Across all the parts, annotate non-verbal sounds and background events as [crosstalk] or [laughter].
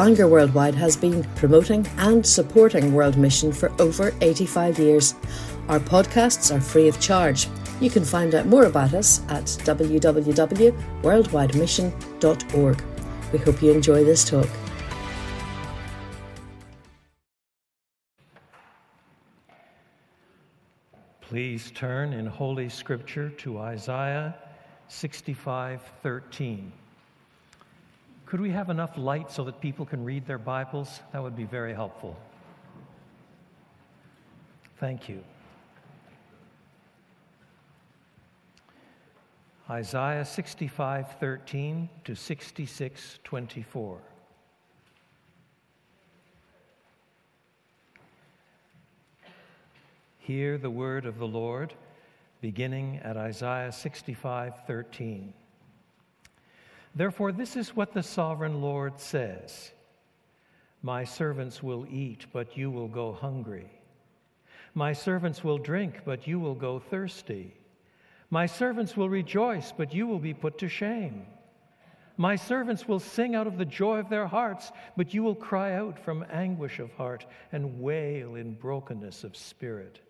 Bangor Worldwide has been promoting and supporting World Mission for over 85 years. Our podcasts are free of charge. You can find out more about us at www.worldwidemission.org. We hope you enjoy this talk. Please turn in Holy Scripture to Isaiah 65:13. Could we have enough light so that people can read their Bibles? That would be very helpful. Thank you. Isaiah 65:13 to 66:24. Hear the word of the Lord beginning at Isaiah 65:13. Therefore this is what the sovereign Lord says: My servants will eat, but you will go hungry. My servants will drink, but you will go thirsty. My servants will rejoice, but you will be put to shame. My servants will sing out of the joy of their hearts, but you will cry out from anguish of heart and wail in brokenness of spirit.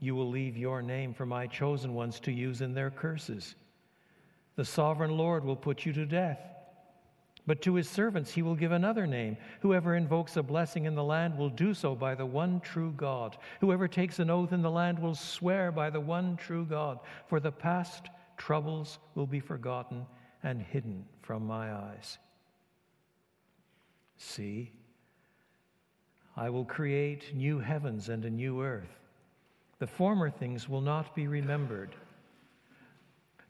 You will leave your name for my chosen ones to use in their curses. The sovereign Lord will put you to death. But to his servants he will give another name. Whoever invokes a blessing in the land will do so by the one true God. Whoever takes an oath in the land will swear by the one true God. For the past troubles will be forgotten and hidden from my eyes. See, I will create new heavens and a new earth. The former things will not be remembered,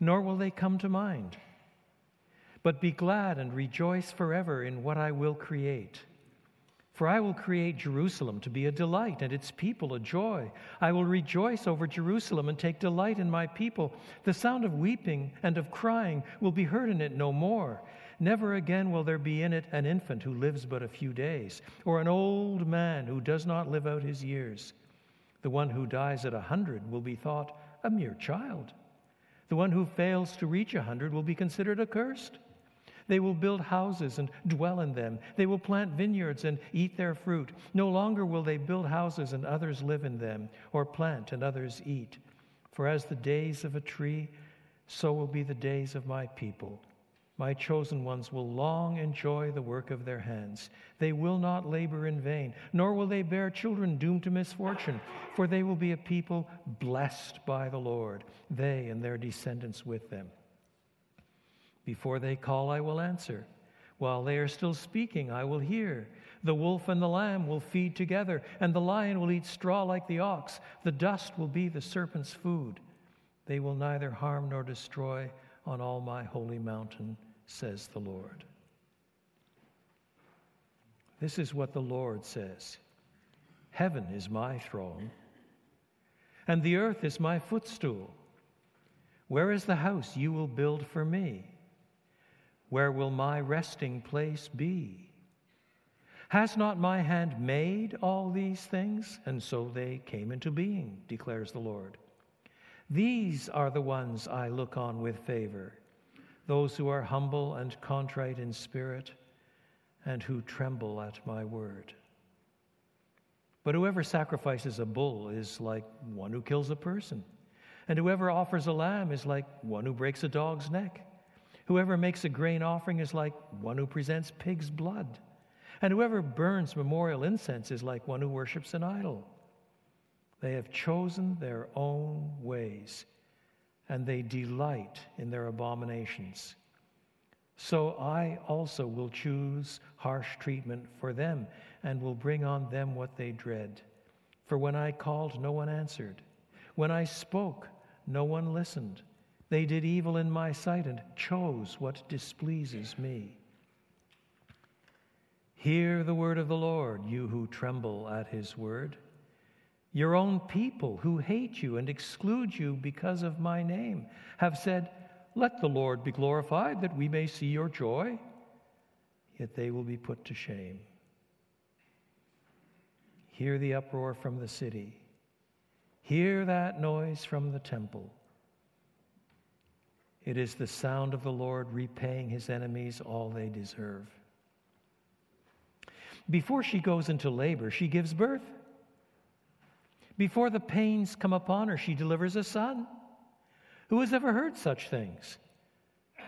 nor will they come to mind. But be glad and rejoice forever in what I will create. For I will create Jerusalem to be a delight and its people a joy. I will rejoice over Jerusalem and take delight in my people. The sound of weeping and of crying will be heard in it no more. Never again will there be in it an infant who lives but a few days, or an old man who does not live out his years. The one who dies at a hundred will be thought a mere child. The one who fails to reach a hundred will be considered accursed. They will build houses and dwell in them. They will plant vineyards and eat their fruit. No longer will they build houses and others live in them, or plant and others eat. For as the days of a tree, so will be the days of my people. My chosen ones will long enjoy the work of their hands. They will not labor in vain, nor will they bear children doomed to misfortune, for they will be a people blessed by the Lord, they and their descendants with them. Before they call, I will answer. While they are still speaking, I will hear. The wolf and the lamb will feed together, and the lion will eat straw like the ox. The dust will be the serpent's food. They will neither harm nor destroy on all my holy mountain, says the Lord. This is what the Lord says Heaven is my throne, and the earth is my footstool. Where is the house you will build for me? Where will my resting place be? Has not my hand made all these things? And so they came into being, declares the Lord. These are the ones I look on with favor, those who are humble and contrite in spirit, and who tremble at my word. But whoever sacrifices a bull is like one who kills a person, and whoever offers a lamb is like one who breaks a dog's neck. Whoever makes a grain offering is like one who presents pig's blood. And whoever burns memorial incense is like one who worships an idol. They have chosen their own ways, and they delight in their abominations. So I also will choose harsh treatment for them, and will bring on them what they dread. For when I called, no one answered. When I spoke, no one listened. They did evil in my sight and chose what displeases me. Hear the word of the Lord, you who tremble at his word. Your own people who hate you and exclude you because of my name have said, Let the Lord be glorified, that we may see your joy. Yet they will be put to shame. Hear the uproar from the city. Hear that noise from the temple. It is the sound of the Lord repaying his enemies all they deserve. Before she goes into labor, she gives birth. Before the pains come upon her, she delivers a son. Who has ever heard such things?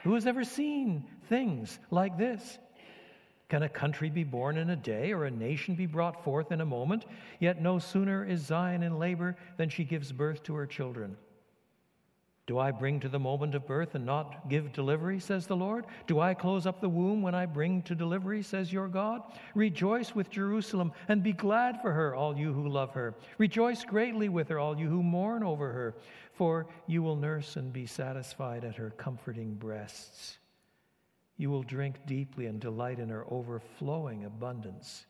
Who has ever seen things like this? Can a country be born in a day, or a nation be brought forth in a moment? Yet no sooner is Zion in labor than she gives birth to her children. Do I bring to the moment of birth and not give delivery, says the Lord? Do I close up the womb when I bring to delivery, says your God? Rejoice with Jerusalem and be glad for her, all you who love her. Rejoice greatly with her, all you who mourn over her, for you will nurse and be satisfied at her comforting breasts. You will drink deeply and delight in her overflowing abundance.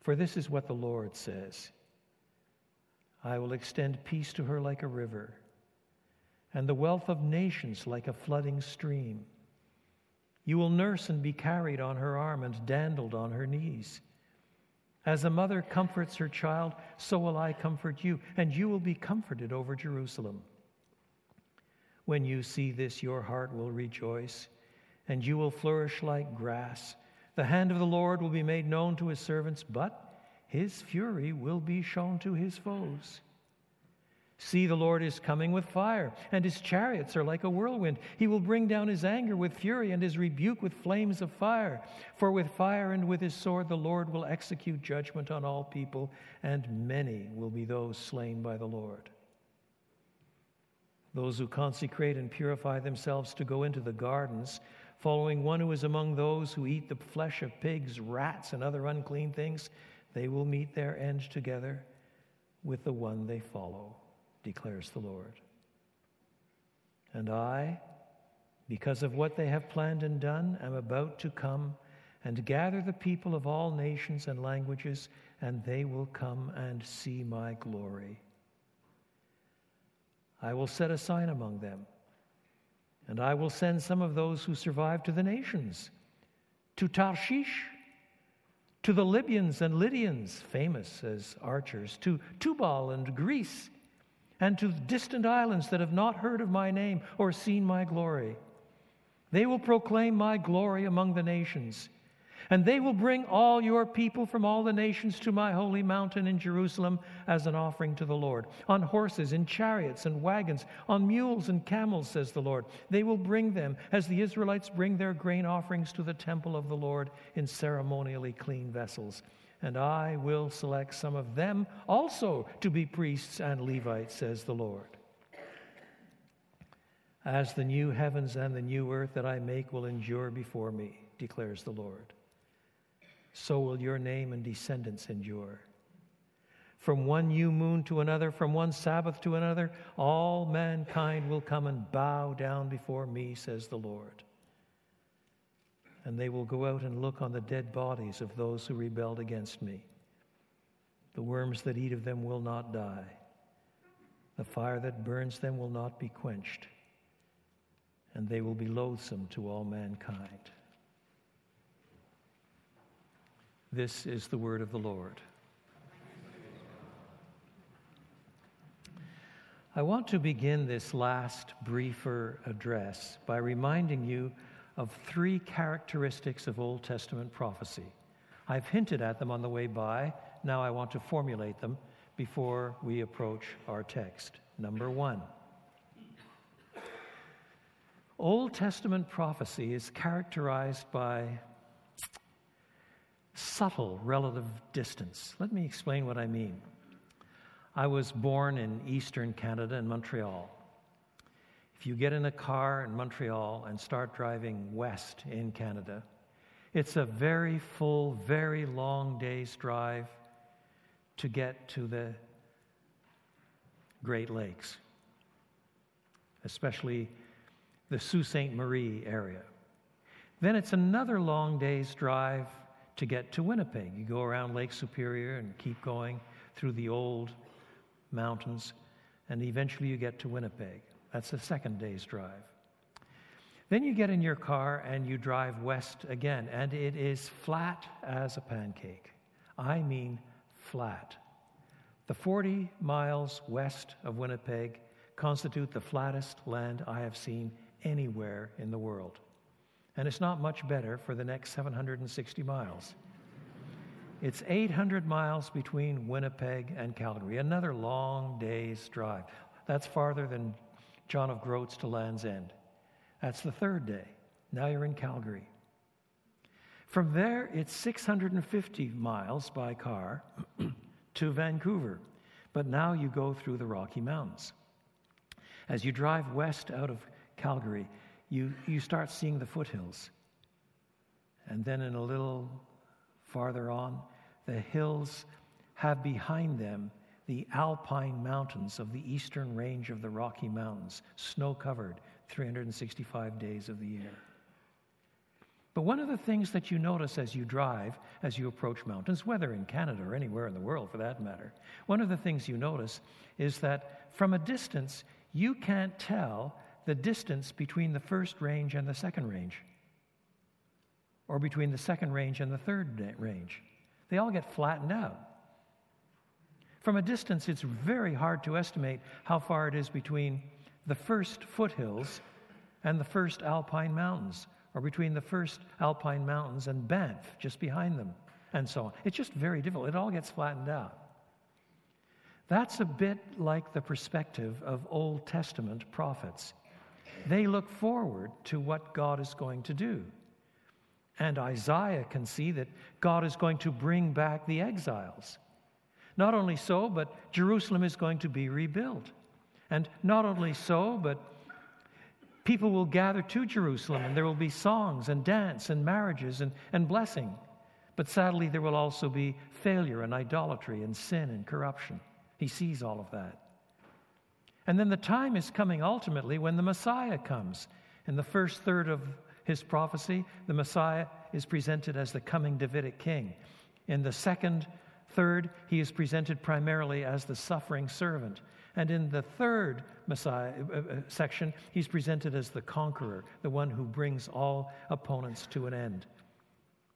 For this is what the Lord says I will extend peace to her like a river and the wealth of nations like a flooding stream. You will nurse and be carried on her arm and dandled on her knees. As a mother comforts her child, so will I comfort you, and you will be comforted over Jerusalem. When you see this, your heart will rejoice, and you will flourish like grass. The hand of the Lord will be made known to his servants, but his fury will be shown to his foes. See, the Lord is coming with fire, and his chariots are like a whirlwind. He will bring down his anger with fury and his rebuke with flames of fire. For with fire and with his sword the Lord will execute judgment on all people, and many will be those slain by the Lord. Those who consecrate and purify themselves to go into the gardens, following one who is among those who eat the flesh of pigs, rats, and other unclean things, they will meet their end together with the one they follow declares the Lord. And I, because of what they have planned and done, am about to come and gather the people of all nations and languages, and they will come and see my glory. I will set a sign among them, and I will send some of those who survive to the nations, to Tarshish, to the Libyans and Lydians, famous as archers, to Tubal and Greece and to distant islands that have not heard of my name or seen my glory. They will proclaim my glory among the nations. And they will bring all your people from all the nations to my holy mountain in Jerusalem as an offering to the Lord. On horses, in chariots and wagons, on mules and camels, says the Lord. They will bring them as the Israelites bring their grain offerings to the temple of the Lord in ceremonially clean vessels and I will select some of them also to be priests and Levites, says the Lord. As the new heavens and the new earth that I make will endure before me, declares the Lord, so will your name and descendants endure. From one new moon to another, from one Sabbath to another, all mankind will come and bow down before me, says the Lord and they will go out and look on the dead bodies of those who rebelled against me. The worms that eat of them will not die, the fire that burns them will not be quenched, and they will be loathsome to all mankind. This is the word of the Lord. I want to begin this last briefer address by reminding you of three characteristics of Old Testament prophecy. I've hinted at them on the way by. Now I want to formulate them before we approach our text. Number one Old Testament prophecy is characterized by subtle relative distance. Let me explain what I mean. I was born in eastern Canada in Montreal. If you get in a car in Montreal and start driving west in Canada, it's a very full, very long day's drive to get to the Great Lakes, especially the Sault Ste. Marie area. Then it's another long day's drive to get to Winnipeg. You go around Lake Superior and keep going through the old mountains, and eventually you get to Winnipeg. That's the second day's drive. Then you get in your car and you drive west again, and it is flat as a pancake. I mean, flat. The 40 miles west of Winnipeg constitute the flattest land I have seen anywhere in the world. And it's not much better for the next 760 miles. It's 800 miles between Winnipeg and Calgary, another long day's drive. That's farther than John o' Groats to Land's End. That's the third day. Now you're in Calgary. From there, it's 650 miles by car [clears throat] to Vancouver, but now you go through the Rocky Mountains. As you drive west out of Calgary, you, you start seeing the foothills. And then, in a little farther on, the hills have behind them the alpine mountains of the eastern range of the Rocky Mountains, snow covered 365 days of the year. But one of the things that you notice as you drive, as you approach mountains, whether in Canada or anywhere in the world for that matter, one of the things you notice is that from a distance, you can't tell the distance between the first range and the second range, or between the second range and the third range. They all get flattened out. From a distance, it's very hard to estimate how far it is between the first foothills and the first alpine mountains, or between the first alpine mountains and Banff, just behind them, and so on. It's just very difficult. It all gets flattened out. That's a bit like the perspective of Old Testament prophets. They look forward to what God is going to do. And Isaiah can see that God is going to bring back the exiles. Not only so, but Jerusalem is going to be rebuilt. And not only so, but people will gather to Jerusalem and there will be songs and dance and marriages and, and blessing. But sadly, there will also be failure and idolatry and sin and corruption. He sees all of that. And then the time is coming ultimately when the Messiah comes. In the first third of his prophecy, the Messiah is presented as the coming Davidic king. In the second third, he is presented primarily as the suffering servant. And in the third Messiah uh, uh, section, he's presented as the conqueror, the one who brings all opponents to an end.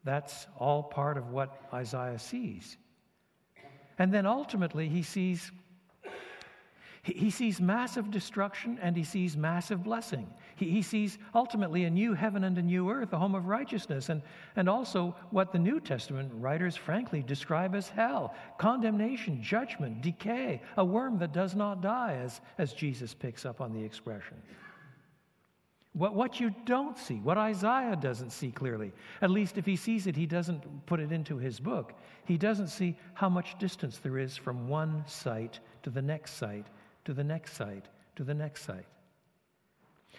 That's all part of what Isaiah sees. And then ultimately, he sees he sees massive destruction and he sees massive blessing. He, sees ultimately a new heaven and a new earth, a home of righteousness, and, and also what the New Testament writers frankly describe as hell condemnation, judgment, decay, a worm that does not die, as, as Jesus picks up on the expression. What, what you don't see, what Isaiah doesn't see clearly, at least if he sees it, he doesn't put it into his book. He doesn't see how much distance there is from one site to the next site to the next site, to the next site.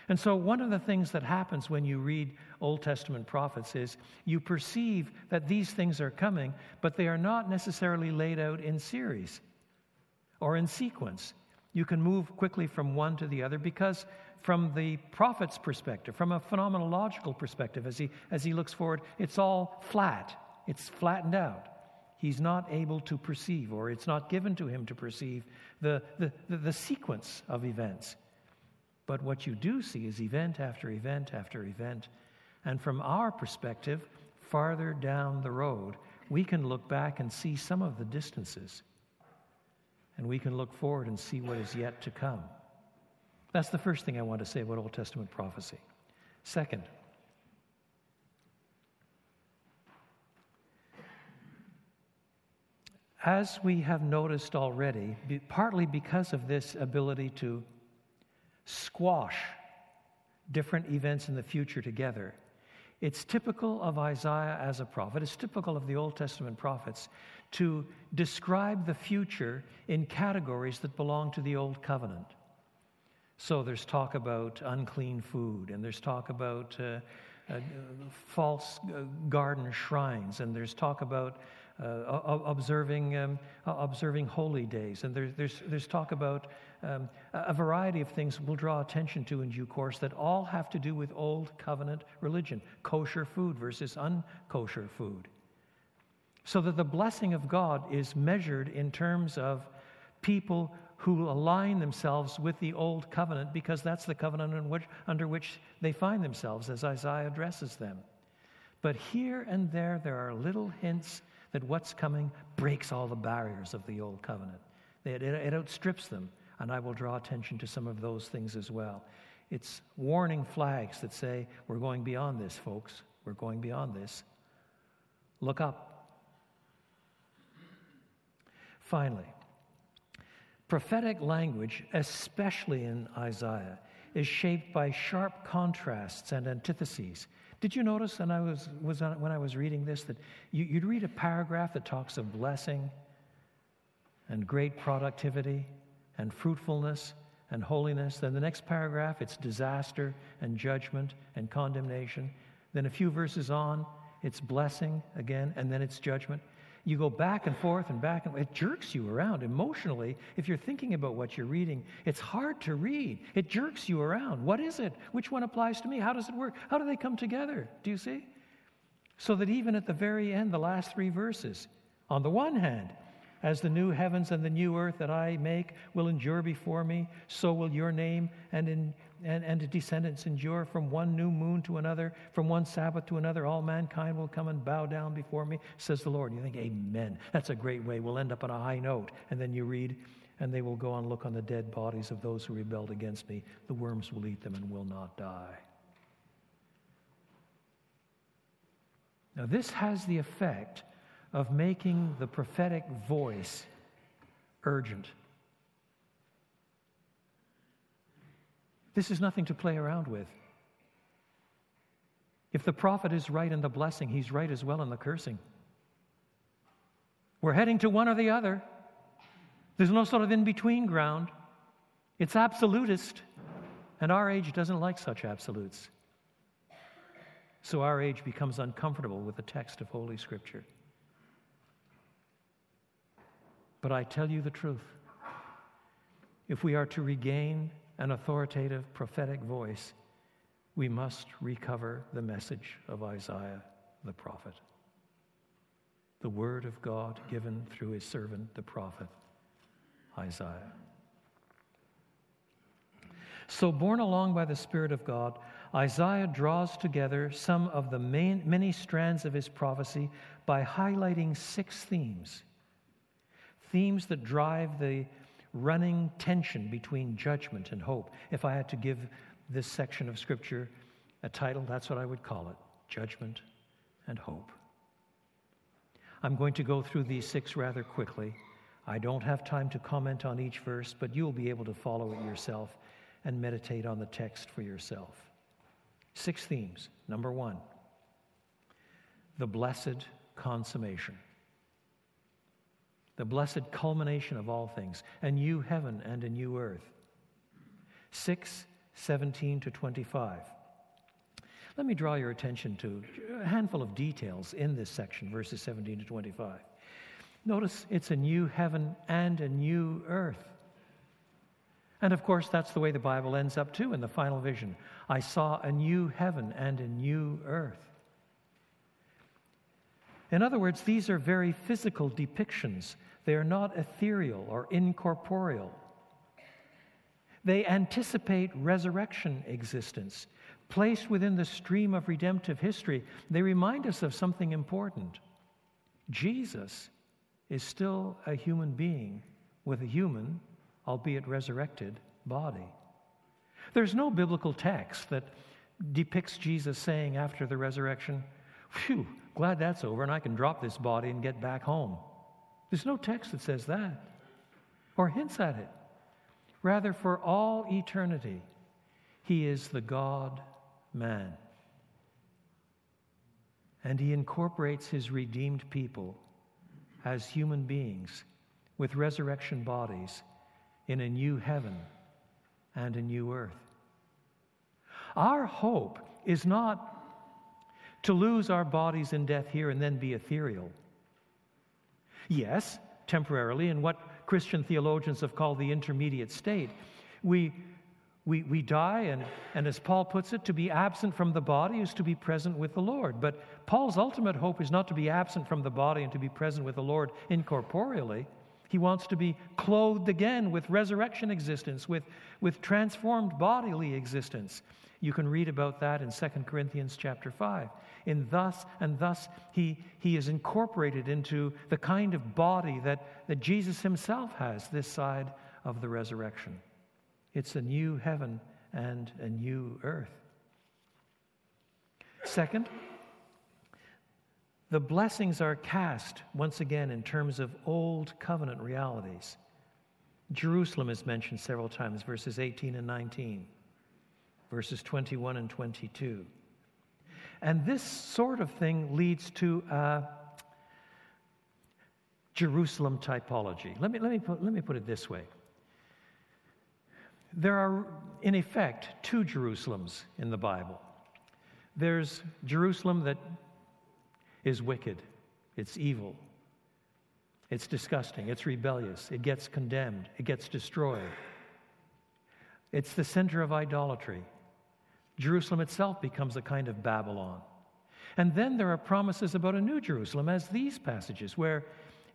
And so, one of the things that happens when you read Old Testament prophets is you perceive that these things are coming, but they are not necessarily laid out in series or in sequence. You can move quickly from one to the other because, from the prophet's perspective, from a phenomenological perspective, as he, as he looks forward, it's all flat, it's flattened out he's not able to perceive, or it's not given to him to perceive the, the, the, the, sequence of events. But what you do see is event after event after event. And from our perspective, farther down the road, we can look back and see some of the distances. And we can look forward and see what is yet to come. That's the first thing I want to say about Old Testament prophecy. Second, as we have noticed already, partly because of this ability to squash different events in the future together, it's typical of Isaiah as a prophet, it's typical of the Old Testament prophets to describe the future in categories that belong to the Old Covenant. So there's talk about unclean food, and there's talk about uh, uh, false uh, garden shrines, and there's talk about uh, observing, um, observing holy days. And there's, there's, there's talk about um, a variety of things we'll draw attention to in due course that all have to do with old covenant religion kosher food versus unkosher food. So that the blessing of God is measured in terms of people who align themselves with the old covenant because that's the covenant which, under which they find themselves as Isaiah addresses them. But here and there, there are little hints that what's coming breaks all the barriers of the old covenant. It, it, it outstrips them, and I will draw attention to some of those things as well. It's warning flags that say, We're going beyond this, folks. We're going beyond this. Look up. Finally, prophetic language, especially in Isaiah, is shaped by sharp contrasts and antitheses. Did you notice when I was, was on, when I was reading this that you, you'd read a paragraph that talks of blessing and great productivity and fruitfulness and holiness. Then the next paragraph, it's disaster and judgment and condemnation. Then a few verses on, it's blessing again, and then it's judgment. You go back and forth and back, and it jerks you around emotionally. If you're thinking about what you're reading, it's hard to read. It jerks you around. What is it? Which one applies to me? How does it work? How do they come together? Do you see? So that even at the very end, the last three verses, on the one hand, as the new heavens and the new earth that I make will endure before me, so will your name and, in, and, and descendants endure from one new moon to another, from one Sabbath to another. All mankind will come and bow down before me, says the Lord. You think, Amen. That's a great way. We'll end up on a high note. And then you read, and they will go and look on the dead bodies of those who rebelled against me. The worms will eat them and will not die. Now, this has the effect of making the prophetic voice urgent. This is nothing to play around with. If the prophet is right in the blessing, he's right as well in the cursing. We're heading to one or the other. There's no sort of in between ground. It's absolutist, and our age doesn't like such absolutes. So our age becomes uncomfortable with the text of Holy Scripture. But I tell you the truth. If we are to regain an authoritative prophetic voice, we must recover the message of Isaiah the prophet. The word of God given through his servant, the prophet Isaiah. So, borne along by the Spirit of God, Isaiah draws together some of the main, many strands of his prophecy by highlighting six themes themes that drive the running tension between judgment and hope. If I had to give this section of Scripture a title, that's what I would call it Judgment and Hope. I'm going to go through these six rather quickly. I don't have time to comment on each verse, but you'll be able to follow it yourself and meditate on the text for yourself. Six themes. Number one, the blessed consummation the blessed culmination of all things, a new heaven and a new earth. 6 17 to 25. Let me draw your attention to a handful of details in this section, verses 17 to 25. Notice it's a new heaven and a new earth. And of course, that's the way the Bible ends up too in the final vision. I saw a new heaven and a new earth. In other words, these are very physical depictions they are not ethereal or incorporeal. They anticipate resurrection existence. Placed within the stream of redemptive history, they remind us of something important. Jesus is still a human being with a human, albeit resurrected, body. There's no biblical text that depicts Jesus saying after the resurrection, Phew, glad that's over and I can drop this body and get back home. There's no text that says that or hints at it. Rather, for all eternity, he is the God man. And he incorporates his redeemed people as human beings with resurrection bodies in a new heaven and a new earth. Our hope is not to lose our bodies in death here and then be ethereal. Yes, temporarily, in what Christian theologians have called the intermediate state. We, we, we die, and, and as Paul puts it, to be absent from the body is to be present with the Lord. But Paul's ultimate hope is not to be absent from the body and to be present with the Lord incorporeally. He wants to be clothed again with resurrection existence, with, with transformed bodily existence. You can read about that in 2 Corinthians chapter 5. In thus and thus he, he is incorporated into the kind of body that, that Jesus himself has this side of the resurrection. It's a new heaven and a new earth. Second, the blessings are cast once again in terms of old covenant realities. Jerusalem is mentioned several times, verses 18 and 19, verses 21 and 22. And this sort of thing leads to Jerusalem typology. Let me, let me, put, let me put it this way. There are, in effect, two Jerusalems in the Bible. There's Jerusalem that is wicked, it's evil, it's disgusting, it's rebellious, it gets condemned, it gets destroyed. It's the center of idolatry. Jerusalem itself becomes a kind of Babylon. And then there are promises about a new Jerusalem, as these passages, where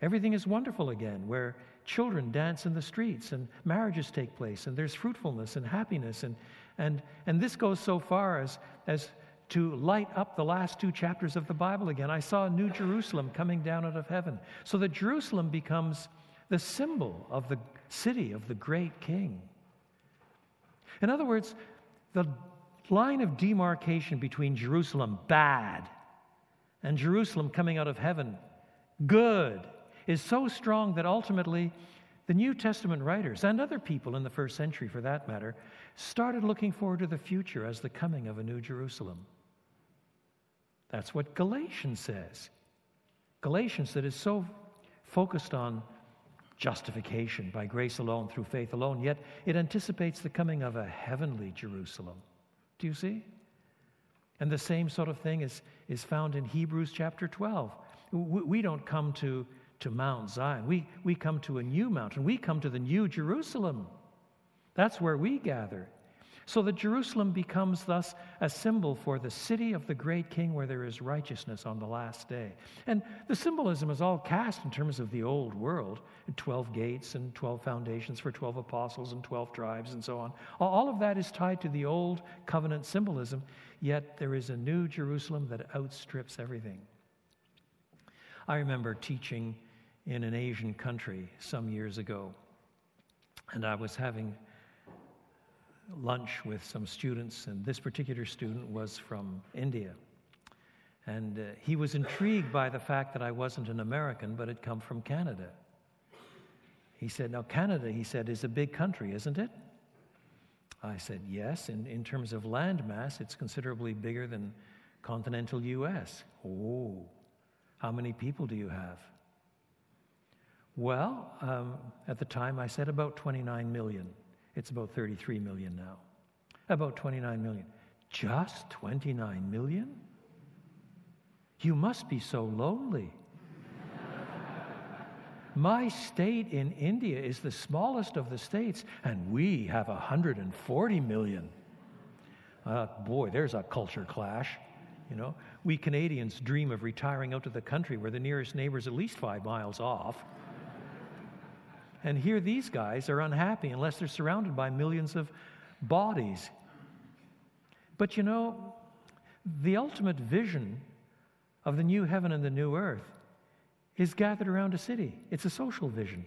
everything is wonderful again, where children dance in the streets and marriages take place and there's fruitfulness and happiness. And, and, and this goes so far as, as to light up the last two chapters of the Bible again. I saw a new Jerusalem coming down out of heaven. So that Jerusalem becomes the symbol of the city of the great king. In other words, the line of demarcation between Jerusalem, bad, and Jerusalem coming out of heaven, good, is so strong that ultimately the New Testament writers, and other people in the first century for that matter, started looking forward to the future as the coming of a new Jerusalem. That's what Galatians says. Galatians, that is so focused on justification by grace alone, through faith alone, yet it anticipates the coming of a heavenly Jerusalem. Do you see? And the same sort of thing is, is found in Hebrews chapter 12. We, we don't come to, to Mount Zion, we, we come to a new mountain. We come to the new Jerusalem. That's where we gather. So that Jerusalem becomes thus a symbol for the city of the great king where there is righteousness on the last day. And the symbolism is all cast in terms of the old world 12 gates and 12 foundations for 12 apostles and 12 tribes and so on. All of that is tied to the old covenant symbolism, yet there is a new Jerusalem that outstrips everything. I remember teaching in an Asian country some years ago, and I was having lunch with some students, and this particular student was from India. And uh, he was intrigued by the fact that I wasn't an American, but had come from Canada. He said, Now, Canada, he said, is a big country, isn't it? I said, Yes. In, in terms of land mass, it's considerably bigger than continental U.S. Oh, how many people do you have? Well, um, at the time I said about 29 million. It's about 33 million now. About 29 million. Just 29 million? You must be so lonely. [laughs] My state in India is the smallest of the states, and we have 140 million. Uh, boy, there's a culture clash. You know, we Canadians dream of retiring out to the country where the nearest neighbor is at least five miles off. And here these guys are unhappy unless they're surrounded by millions of bodies. But you know, the ultimate vision of the new heaven and the new earth is gathered around a city. It's a social vision.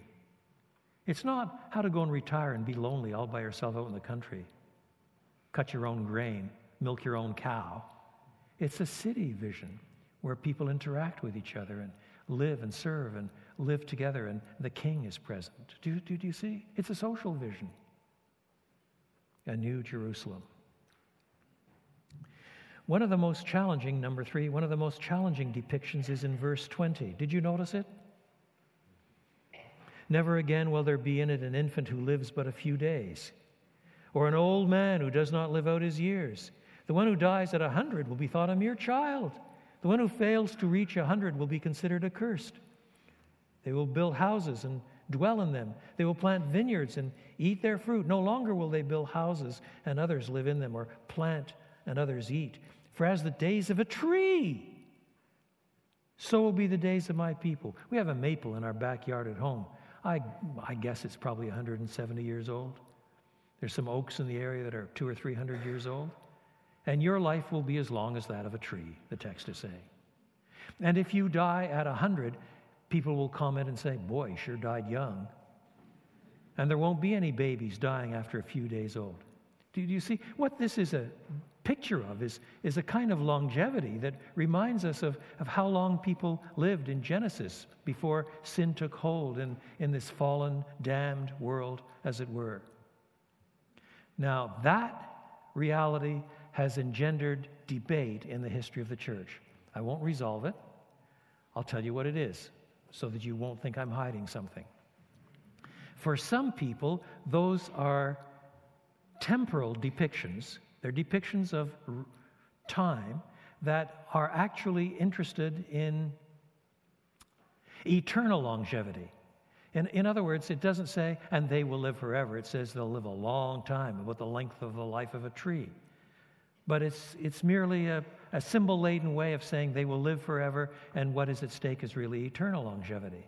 It's not how to go and retire and be lonely all by yourself out in the country, cut your own grain, milk your own cow. It's a city vision where people interact with each other and live and serve and live together and the king is present. Do, do, do you see? It's a social vision. A new Jerusalem. One of the most challenging, number three, one of the most challenging depictions is in verse 20. Did you notice it? Never again will there be in it an infant who lives but a few days, or an old man who does not live out his years. The one who dies at a hundred will be thought a mere child. The one who fails to reach a hundred will be considered accursed. They will build houses and dwell in them. They will plant vineyards and eat their fruit. No longer will they build houses and others live in them, or plant and others eat. For as the days of a tree, so will be the days of my people. We have a maple in our backyard at home. I, I guess it's probably 170 years old. There's some oaks in the area that are two or three hundred years old. And your life will be as long as that of a tree, the text is saying. And if you die at a hundred, people will comment and say, Boy, he sure died young. And there won't be any babies dying after a few days old. Do you see? What this is a picture of is, is a kind of longevity that reminds us of, of how long people lived in Genesis before sin took hold in, in this fallen, damned world, as it were. Now, that reality has engendered debate in the history of the church. I won't resolve it. I'll tell you what it is so that you won't think I'm hiding something. For some people, those are temporal depictions they're depictions of time that are actually interested in eternal longevity. In, in other words, it doesn't say, and they will live forever. It says they'll live a long time, about the length of the life of a tree. But it's, it's merely a, a symbol laden way of saying they will live forever, and what is at stake is really eternal longevity.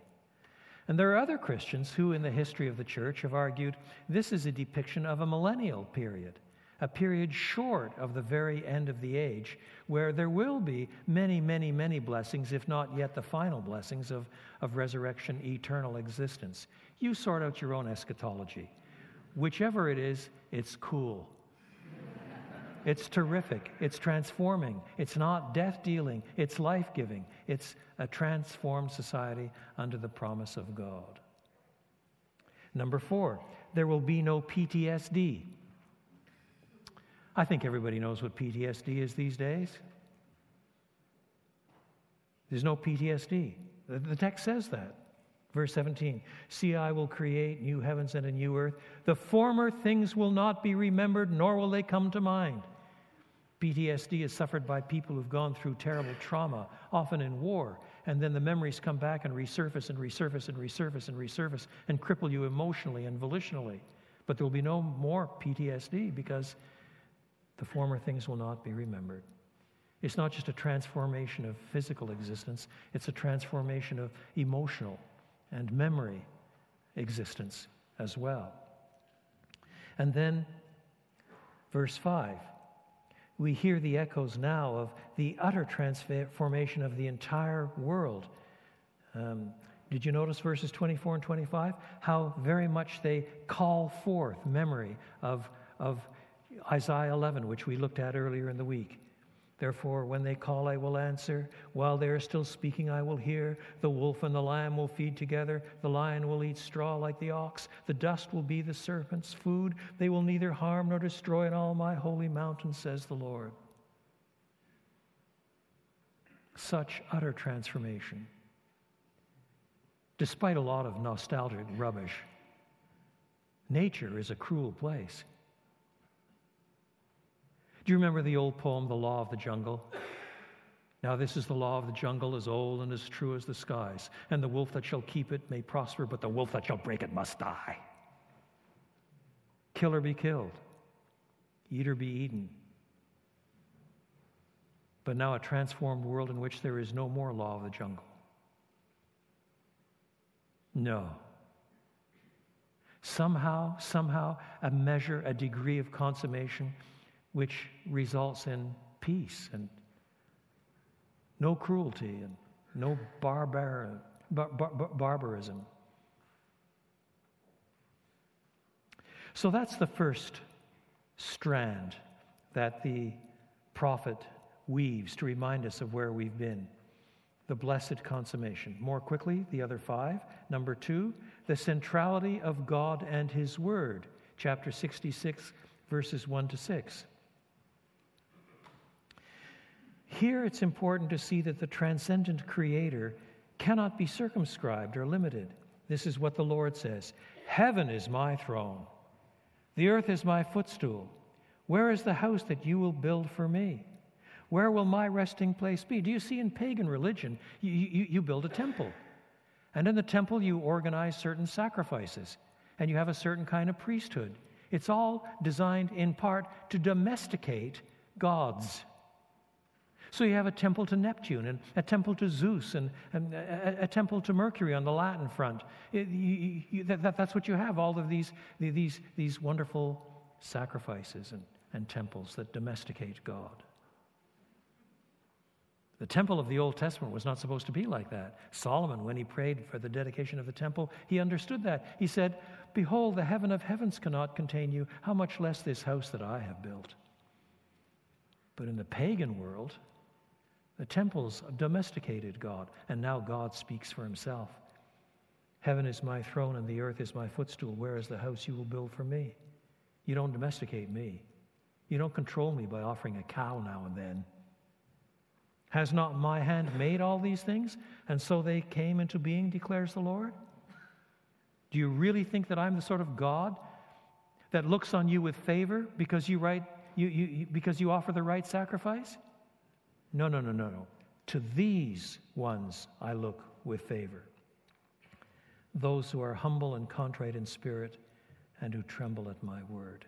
And there are other Christians who, in the history of the church, have argued this is a depiction of a millennial period a period short of the very end of the age, where there will be many, many, many blessings, if not yet the final blessings of, of resurrection, eternal existence. You sort out your own eschatology. Whichever it is, it's cool. It's terrific. It's transforming. It's not death dealing. It's life giving. It's a transformed society under the promise of God. Number four, there will be no PTSD. I think everybody knows what PTSD is these days. There's no PTSD. The text says that. Verse 17 See, I will create new heavens and a new earth. The former things will not be remembered, nor will they come to mind. PTSD is suffered by people who've gone through terrible trauma, often in war, and then the memories come back and resurface and resurface and resurface and resurface and cripple you emotionally and volitionally. But there will be no more PTSD because the former things will not be remembered. It's not just a transformation of physical existence, it's a transformation of emotional and memory existence as well. And then, verse 5, we hear the echoes now of the utter transformation of the entire world. Um, did you notice verses 24 and 25? How very much they call forth memory of, of Isaiah 11, which we looked at earlier in the week. Therefore, when they call, I will answer. While they are still speaking, I will hear. The wolf and the lamb will feed together. The lion will eat straw like the ox. The dust will be the serpent's food. They will neither harm nor destroy in all my holy mountain, says the Lord. Such utter transformation. Despite a lot of nostalgic rubbish, nature is a cruel place. Do you remember the old poem, The Law of the Jungle? Now, this is the law of the jungle, as old and as true as the skies. And the wolf that shall keep it may prosper, but the wolf that shall break it must die. Kill or be killed, eat or be eaten. But now, a transformed world in which there is no more law of the jungle. No. Somehow, somehow, a measure, a degree of consummation which results in peace and no cruelty and no barbar- bar- bar- barbarism. So that's the first strand that the prophet weaves to remind us of where we've been the blessed consummation. More quickly, the other five. Number two, the centrality of God and His Word, chapter 66, verses 1 to 6. Here it's important to see that the transcendent Creator cannot be circumscribed or limited. This is what the Lord says Heaven is my throne, the earth is my footstool. Where is the house that you will build for me? Where will my resting place be? Do you see in pagan religion, you, you, you build a temple. And in the temple, you organize certain sacrifices, and you have a certain kind of priesthood. It's all designed in part to domesticate gods. So you have a temple to Neptune and a temple to Zeus and, and a, a, temple to Mercury on the Latin front. It, you, you, that, that's what you have, all of these, these, these wonderful sacrifices and, and temples that domesticate God. The temple of the Old Testament was not supposed to be like that. Solomon, when he prayed for the dedication of the temple, he understood that. He said, behold, the heaven of heavens cannot contain you, how much less this house that I have built. But in the pagan world, the temples domesticated God, and now God speaks for himself. Heaven is my throne, and the earth is my footstool. Where is the house you will build for me? You don't domesticate me. You don't control me by offering a cow now and then. Has not my hand made all these things? And so they came into being, declares the Lord? Do you really think that I'm the sort of God that looks on you with favor because you, write, you, you, because you offer the right sacrifice? No, no, no, no, no. To these ones I look with favor. Those who are humble and contrite in spirit and who tremble at my word.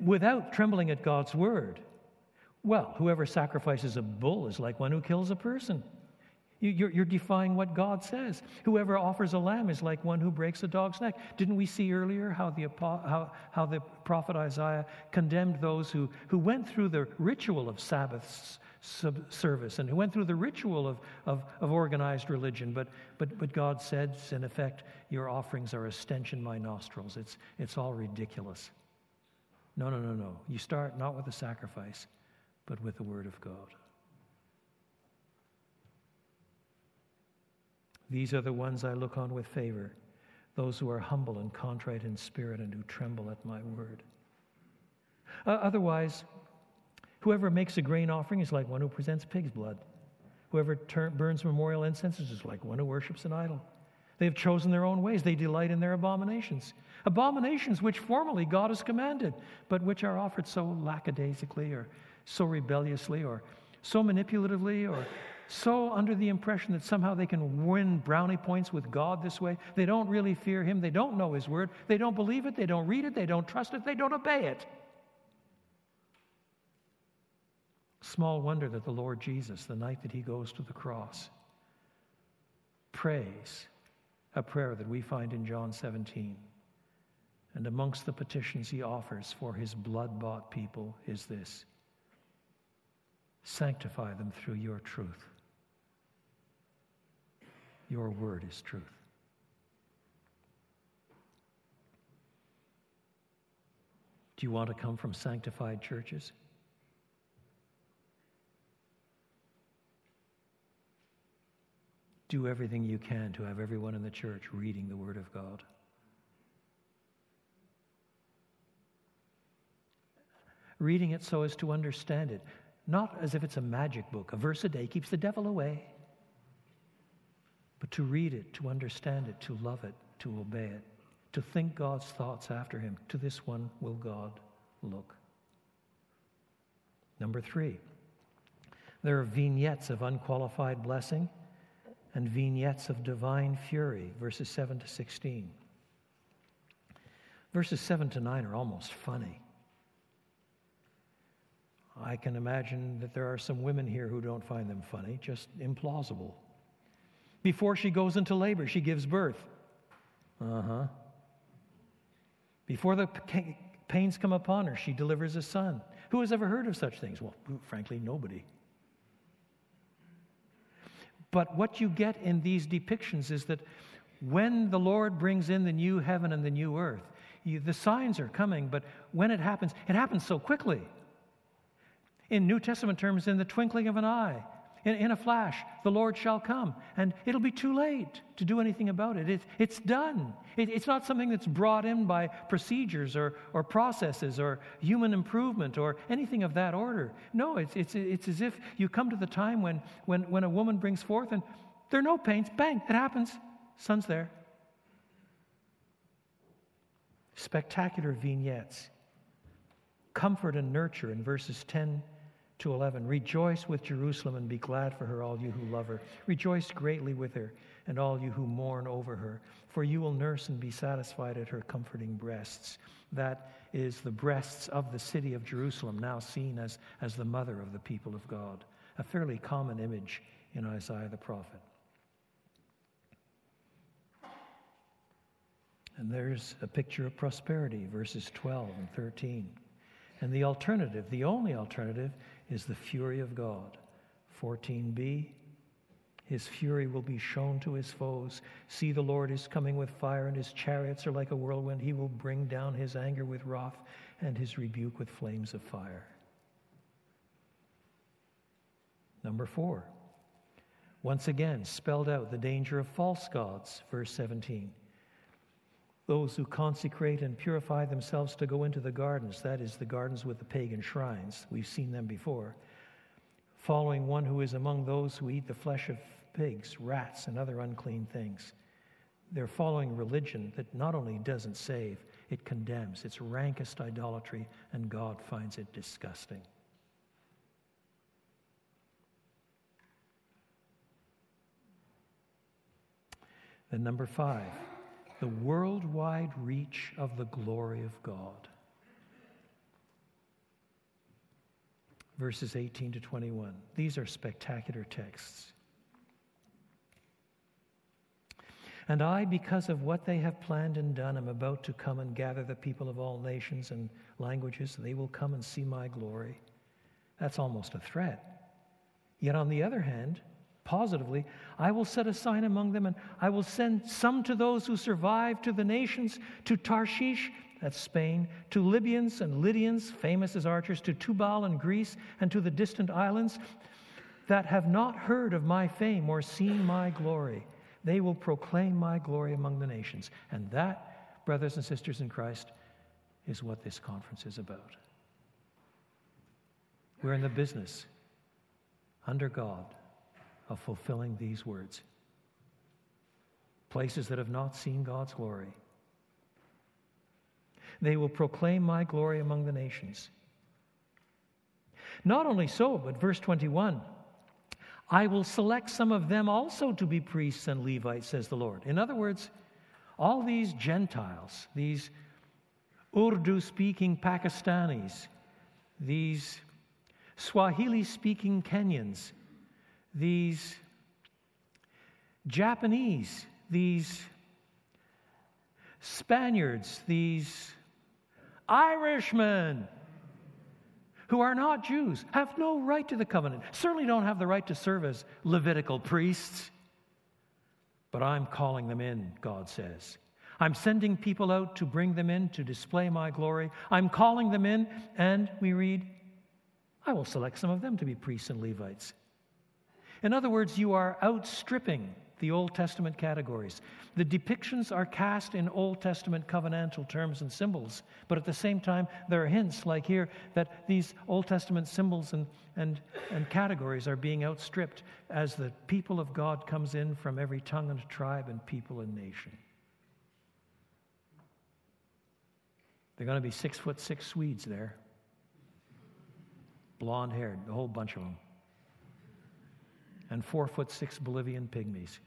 without trembling at God's word. Well, whoever sacrifices a bull is like one who kills a person. You're, you're, defying what God says. Whoever offers a lamb is like one who breaks a dog's neck. Didn't we see earlier how the, how, how the prophet Isaiah condemned those who, who went through the ritual of Sabbath service and who went through the ritual of, of, of organized religion? But, but, but God says, in effect, your offerings are a stench in my nostrils. It's, it's all ridiculous. No, no, no, no. You start not with a sacrifice, but with the Word of God. These are the ones I look on with favor, those who are humble and contrite in spirit and who tremble at my word. Uh, otherwise, whoever makes a grain offering is like one who presents pig's blood. Whoever burns memorial incense is just like one who worships an idol. They have chosen their own ways. They delight in their abominations. Abominations which formerly God has commanded, but which are offered so lackadaisically or so rebelliously or so manipulatively or so under the impression that somehow they can win brownie points with God this way. They don't really fear Him. They don't know His Word. They don't believe it. They don't read it. They don't trust it. They don't obey it. Small wonder that the Lord Jesus, the night that He goes to the cross, prays a prayer that we find in John 17. And amongst the petitions he offers for his blood bought people is this Sanctify them through your truth. Your word is truth. Do you want to come from sanctified churches? do everything you can to have everyone in the church reading the Word of God. Reading it so as to understand it, not as if it's a magic book. A verse a day keeps the devil away, but to read it, to understand it, to love it, to obey it, to think God's thoughts after Him. To this one will God look. Number three, there are vignettes of unqualified blessing and vignettes of divine fury, verses 7 to 16. Verses 7 to 9 are almost funny. I can imagine that there are some women here who don't find them funny, just implausible. Before she goes into labor, she gives birth. Uh huh. Before the pains come upon her, she delivers a son. Who has ever heard of such things? Well, frankly, nobody. But what you get in these depictions is that when the Lord brings in the new heaven and the new earth, you, the signs are coming, but when it happens, it happens so quickly. In New Testament terms, in the twinkling of an eye, in, in a flash, the Lord shall come. And it'll be too late to do anything about it. it it's done. It, it's not something that's brought in by procedures or, or processes or human improvement or anything of that order. No, it's, it's, it's as if you come to the time when, when, when a woman brings forth and there are no pains. Bang, it happens. Son's there. Spectacular vignettes. Comfort and nurture in verses 10 to 11. Rejoice with Jerusalem and be glad for her, all you who love her. Rejoice greatly with her, and all you who mourn over her. For you will nurse and be satisfied at her comforting breasts. That is the breasts of the city of Jerusalem, now seen as, as the mother of the people of God. A fairly common image in Isaiah the prophet. And there's a picture of prosperity, verses 12 and 13. And the alternative, the only alternative, is the fury of God. 14b, His fury will be shown to his foes. See, the Lord is coming with fire, and his chariots are like a whirlwind. He will bring down his anger with wrath, and his rebuke with flames of fire. Number four, once again, spelled out the danger of false gods, verse 17. Those who consecrate and purify themselves to go into the gardens, that is, the gardens with the pagan shrines, we've seen them before, following one who is among those who eat the flesh of pigs, rats, and other unclean things. They're following religion that not only doesn't save, it condemns. It's rankest idolatry, and God finds it disgusting. Then, number five, the worldwide reach of the glory of God. Verses 18 to 21. These are spectacular texts. And I, because of what they have planned and done, am about to come and gather the people of all nations and languages. They will come and see my glory. That's almost a threat. Yet, on the other hand, positively, I will set a sign among them, and I will send some to those who survive to the nations, to Tarshish, that's Spain, to Libyans and Lydians, famous as archers, to Tubal and Greece, and to the distant islands that have not heard of my fame or seen my glory. They will proclaim my glory among the nations. And that, brothers and sisters in Christ, is what this conference is about. We're in the business, under God, of fulfilling these words. Places that have not seen God's glory. They will proclaim my glory among the nations. Not only so, but verse 21 I will select some of them also to be priests and Levites, says the Lord. In other words, all these Gentiles, these Urdu speaking Pakistanis, these Swahili speaking Kenyans, these Japanese, these Spaniards, these Irishmen, who are not Jews have no right to the covenant, certainly don't have the right to serve as Levitical priests. But I'm calling them in, God says. I'm sending people out to bring them in to display my glory. I'm calling them in, and we read, I will select some of them to be priests and Levites. In other words, you are outstripping the Old Testament categories. The depictions are cast in Old Testament covenantal terms and symbols, but at the same time, there are hints, like here, that these Old Testament symbols and, and, and categories are being outstripped as the people of God comes in from every tongue and tribe and people and nation. They're going to be six foot six Swedes there, blonde haired, a whole bunch of them and four foot six Bolivian pygmies.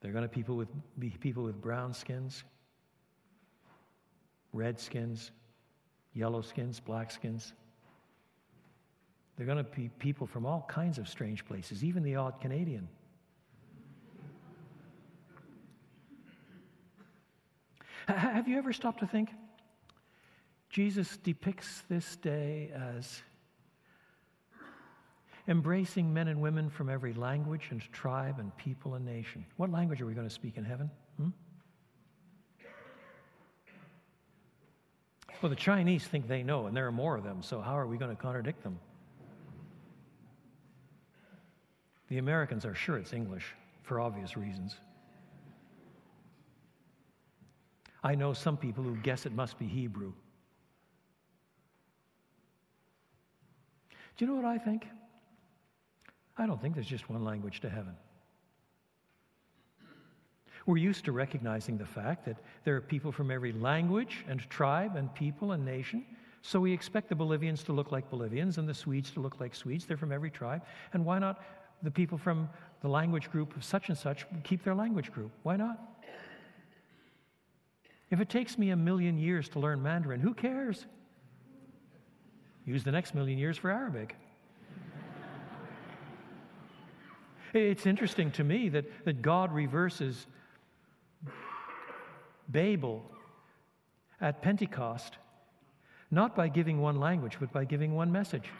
They're going to people with, be people with brown skins, red skins, yellow skins, black skins. They're going to be people from all kinds of strange places, even the odd Canadian. Have you ever stopped to think? Jesus depicts this day as embracing men and women from every language and tribe and people and nation. What language are we going to speak in heaven? Hmm? Well, the Chinese think they know, and there are more of them, so how are we going to contradict them? The Americans are sure it's English for obvious reasons. I know some people who guess it must be Hebrew. Do you know what I think? I don't think there's just one language to heaven. We're used to recognizing the fact that there are people from every language and tribe and people and nation. So we expect the Bolivians to look like Bolivians and the Swedes to look like Swedes. They're from every tribe. And why not the people from the language group of such and such keep their language group? Why not? If it takes me a million years to learn Mandarin, who cares? Use the next million years for Arabic. It's interesting to me that, that God reverses Babel at Pentecost, not by giving one language, but by giving one message.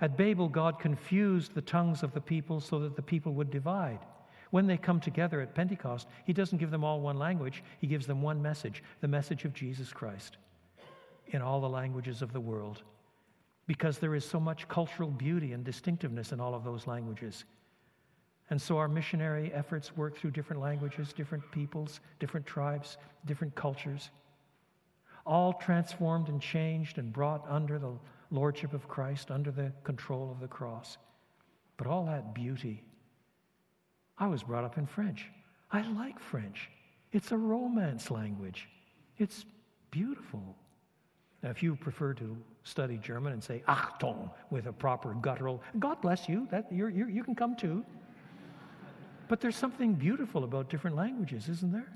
At Babel, God confused the tongues of the people so that the people would divide. When they come together at Pentecost, He doesn't give them all one language, He gives them one message the message of Jesus Christ in all the languages of the world. Because there is so much cultural beauty and distinctiveness in all of those languages. And so our missionary efforts work through different languages, different peoples, different tribes, different cultures, all transformed and changed and brought under the lordship of Christ, under the control of the cross. But all that beauty. I was brought up in French. I like French. It's a romance language. It's beautiful. Now, if you prefer to study German and say Achtung with a proper guttural, God bless you, that, you're, you're, you can come too. But there's something beautiful about different languages, isn't there?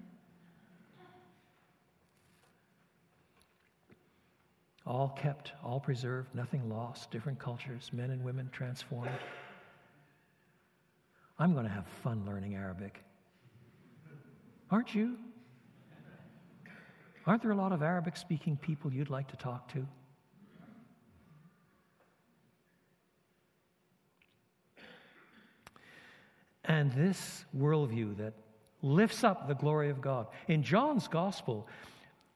All kept, all preserved, nothing lost, different cultures, men and women transformed. I'm going to have fun learning Arabic. Aren't you? Aren't there a lot of Arabic speaking people you'd like to talk to? And this worldview that lifts up the glory of God. In John's gospel,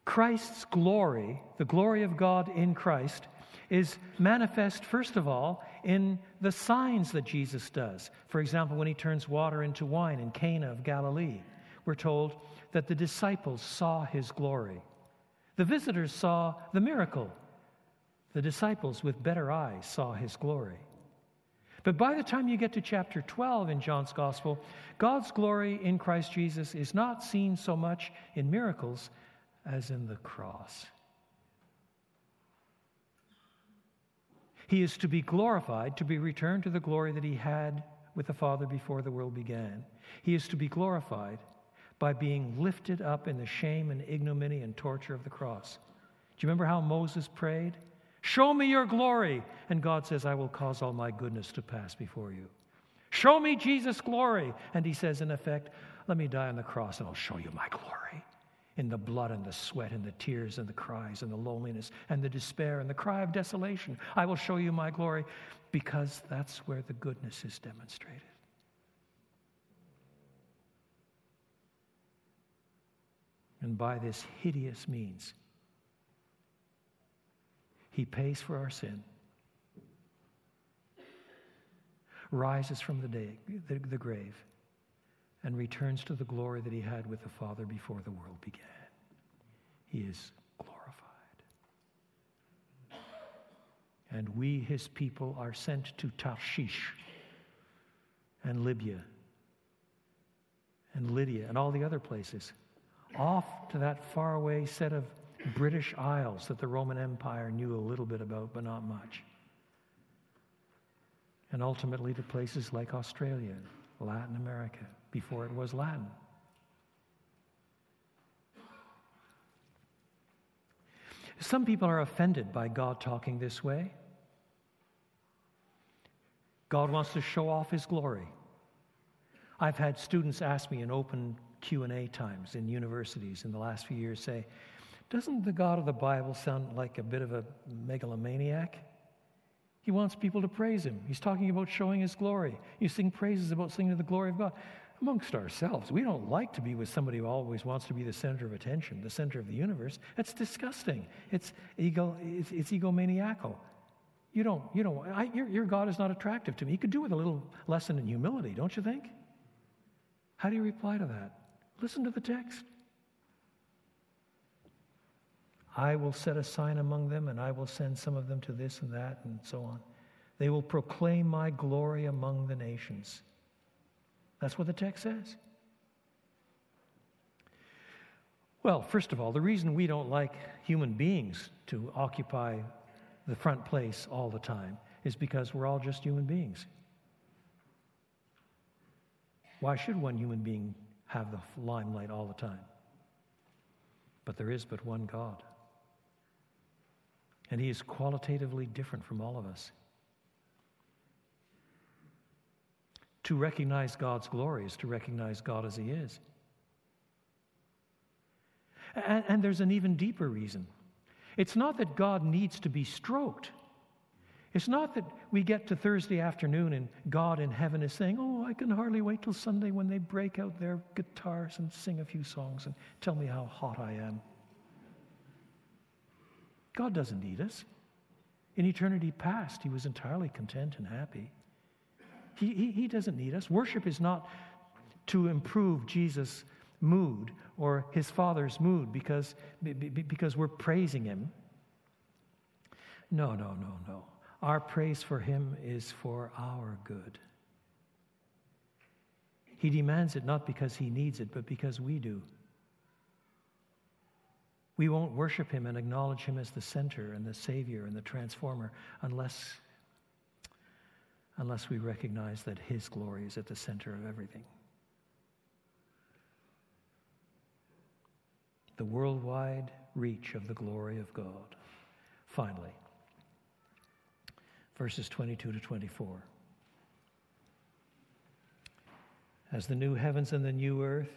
Christ's glory, the glory of God in Christ, is manifest, first of all, in the signs that Jesus does. For example, when he turns water into wine in Cana of Galilee, we're told that the disciples saw his glory. The visitors saw the miracle. The disciples, with better eyes, saw his glory. But by the time you get to chapter 12 in John's Gospel, God's glory in Christ Jesus is not seen so much in miracles as in the cross. He is to be glorified, to be returned to the glory that he had with the Father before the world began. He is to be glorified by being lifted up in the shame and ignominy and torture of the cross. Do you remember how Moses prayed? Show me your glory. And God says, I will cause all my goodness to pass before you. Show me Jesus' glory. And he says, in effect, let me die on the cross and I'll show you my glory. In the blood and the sweat and the tears and the cries and the loneliness and the despair and the cry of desolation, I will show you my glory because that's where the goodness is demonstrated. And by this hideous means, he pays for our sin, rises from the, day, the, the grave, and returns to the glory that he had with the Father before the world began. He is glorified. And we, his people, are sent to Tarshish and Libya and Lydia and all the other places, off to that faraway set of British Isles that the Roman Empire knew a little bit about, but not much. And ultimately to places like Australia, Latin America, before it was Latin. Some people are offended by God talking this way. God wants to show off his glory. I've had students ask me in open Q&A times in universities in the last few years say, doesn't the God of the Bible sound like a bit of a megalomaniac? He wants people to praise him. He's talking about showing his glory. You sing praises about singing to the glory of God. Amongst ourselves, we don't like to be with somebody who always wants to be the center of attention, the center of the universe. That's disgusting. It's, ego, it's, it's egomaniacal. You don't, you don't, I, your, your God is not attractive to me. He could do with a little lesson in humility, don't you think? How do you reply to that? Listen to the text. I will set a sign among them, and I will send some of them to this and that, and so on. They will proclaim my glory among the nations. That's what the text says. Well, first of all, the reason we don't like human beings to occupy the front place all the time is because we're all just human beings. Why should one human being have the limelight all the time? But there is but one God. And he is qualitatively different from all of us. To recognize God's glory is to recognize God as he is. And, and, there's an even deeper reason. It's not that God needs to be stroked, It's not that we get to Thursday afternoon and God in heaven is saying, Oh, I can hardly wait till Sunday when they break out their guitars and sing a few songs and tell me how hot I am. God doesn't need us. In eternity past, He was entirely content and happy. He, he, he doesn't need us. Worship is not to improve Jesus' mood or His Father's mood because, because we're praising Him. No, no, no, no. Our praise for him is for our good. He demands it not because he needs it, but because we do. We won't worship him and acknowledge him as the center and the savior and the transformer unless, unless we recognize that his glory is at the center of everything. The worldwide reach of the glory of God. Finally, verses 22 to 24. As the new heavens and the new earth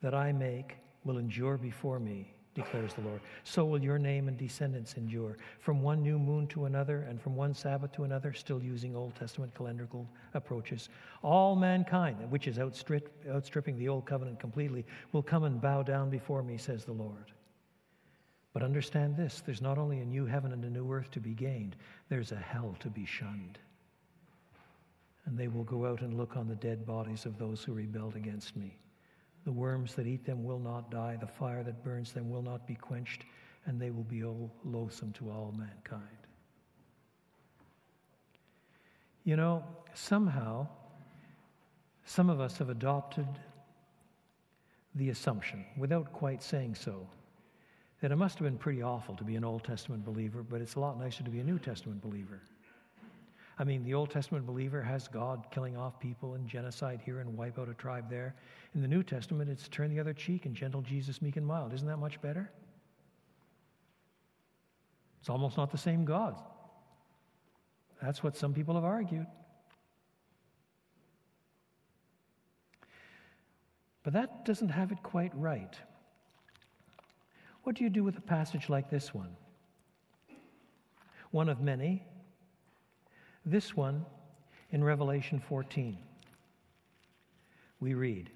that I make will endure before me, declares the Lord, so will your name and descendants endure. From one new moon to another, and from one Sabbath to another, still using Old Testament calendrical approaches, all mankind, which is outstrip, outstripping the Old Covenant completely, will come and bow down before me, says the Lord. But understand this there's not only a new heaven and a new earth to be gained, there's a hell to be shunned. And they will go out and look on the dead bodies of those who rebelled against me. The worms that eat them will not die, the fire that burns them will not be quenched, and they will be all loathsome to all mankind. You know, somehow, some of us have adopted the assumption, without quite saying so, that it must have been pretty awful to be an Old Testament believer, but it's a lot nicer to be a New Testament believer. I mean, the Old Testament believer has God killing off people and genocide here and wipe out a tribe there. In the New Testament, it's turn the other cheek and gentle Jesus, meek and mild. Isn't that much better? It's almost not the same God. That's what some people have argued. But that doesn't have it quite right. What do you do with a passage like this one? One of many. This one in Revelation 14. We read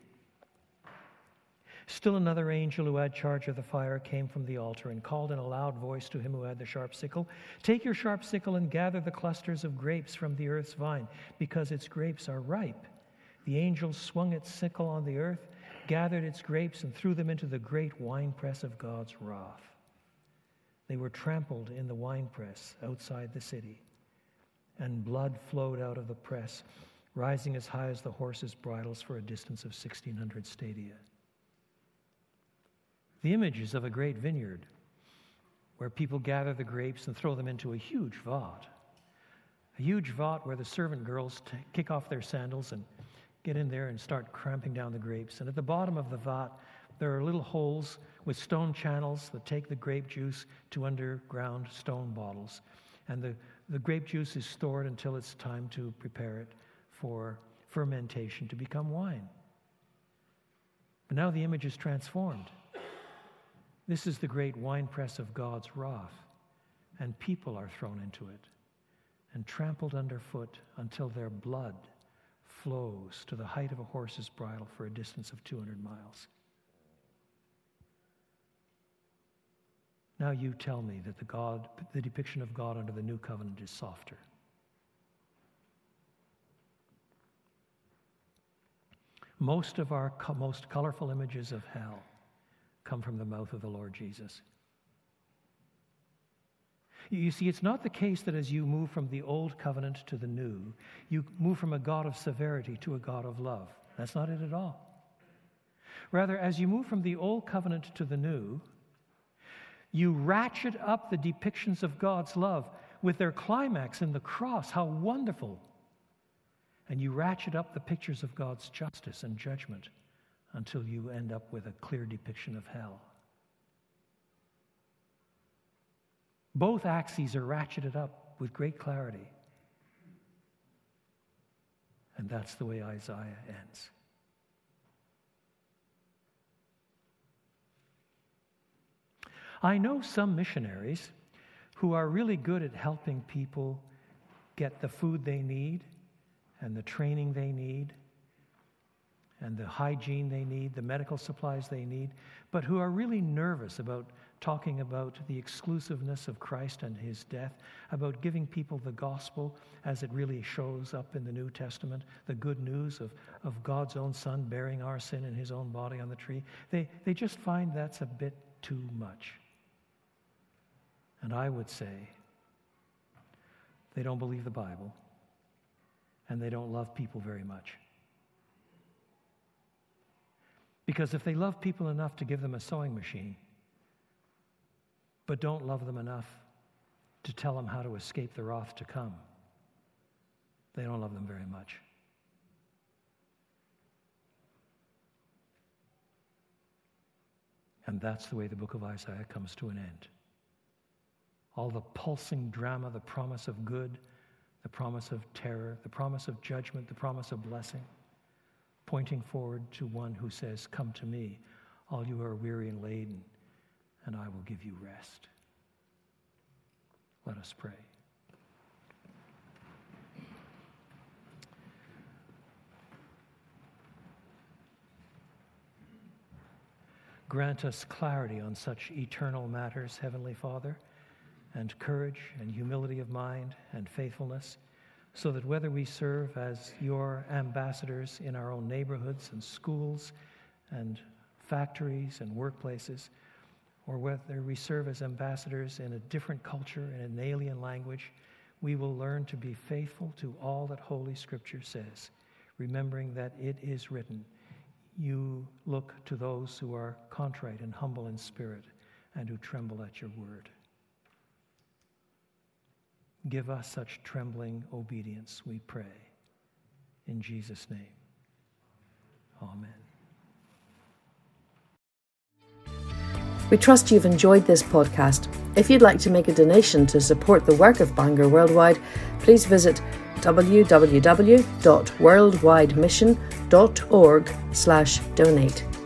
Still another angel who had charge of the fire came from the altar and called in a loud voice to him who had the sharp sickle Take your sharp sickle and gather the clusters of grapes from the earth's vine, because its grapes are ripe. The angel swung its sickle on the earth gathered its grapes and threw them into the great winepress of God's wrath. They were trampled in the winepress outside the city, and blood flowed out of the press, rising as high as the horses' bridles for a distance of 1,600 stadia. The image is of a great vineyard where people gather the grapes and throw them into a huge vat. A huge vat where the servant girls t- kick off their sandals and get in there and start cramping down the grapes. And at the bottom of the vat, there are little holes with stone channels that take the grape juice to underground stone bottles. And the, the grape juice is stored until it's time to prepare it for fermentation to become wine. But now the image is transformed. This is the great winepress of God's wrath, and people are thrown into it and trampled underfoot until their blood flows to the height of a horse's bridle for a distance of 200 miles. Now you tell me that the, God, the depiction of God under the new covenant is softer. Most of our co- most colorful images of hell come from the mouth of the Lord Jesus. You see, it's not the case that as you move from the old covenant to the new, you move from a God of severity to a God of love. That's not it at all. Rather, as you move from the old covenant to the new, you ratchet up the depictions of God's love with their climax in the cross. How wonderful! And you ratchet up the pictures of God's justice and judgment until you end up with a clear depiction of hell. Both axes are ratcheted up with great clarity. And that's the way Isaiah ends. I know some missionaries who are really good at helping people get the food they need and the training they need and the hygiene they need, the medical supplies they need, but who are really nervous about talking about the exclusiveness of Christ and his death, about giving people the gospel as it really shows up in the New Testament, the good news of, of God's own Son bearing our sin in his own body on the tree. They, they just find that's a bit too much. And I would say they don't believe the Bible and they don't love people very much. Because if they love people enough to give them a sewing machine, but don't love them enough to tell them how to escape the wrath to come, they don't love them very much. And that's the way the book of Isaiah comes to an end all the pulsing drama, the promise of good, the promise of terror, the promise of judgment, the promise of blessing, pointing forward to one who says, Come to me, all you who are weary and laden, and I will give you rest. Let us pray. Grant us clarity on such eternal matters, Heavenly Father and courage and humility of mind and faithfulness, so that whether we serve as your ambassadors in our own neighborhoods and schools and factories and workplaces, or whether we serve as ambassadors in a different culture, in an alien language, we will learn to be faithful to all that Holy Scripture says, remembering that it is written, You look to those who are contrite and humble in spirit and who tremble at your word. Give us such trembling obedience, we pray. In Jesus' name, amen. We trust you've enjoyed this podcast. If you'd like to make a donation to support the work of Bangor Worldwide, please visit www.worldwidemission.org/donate.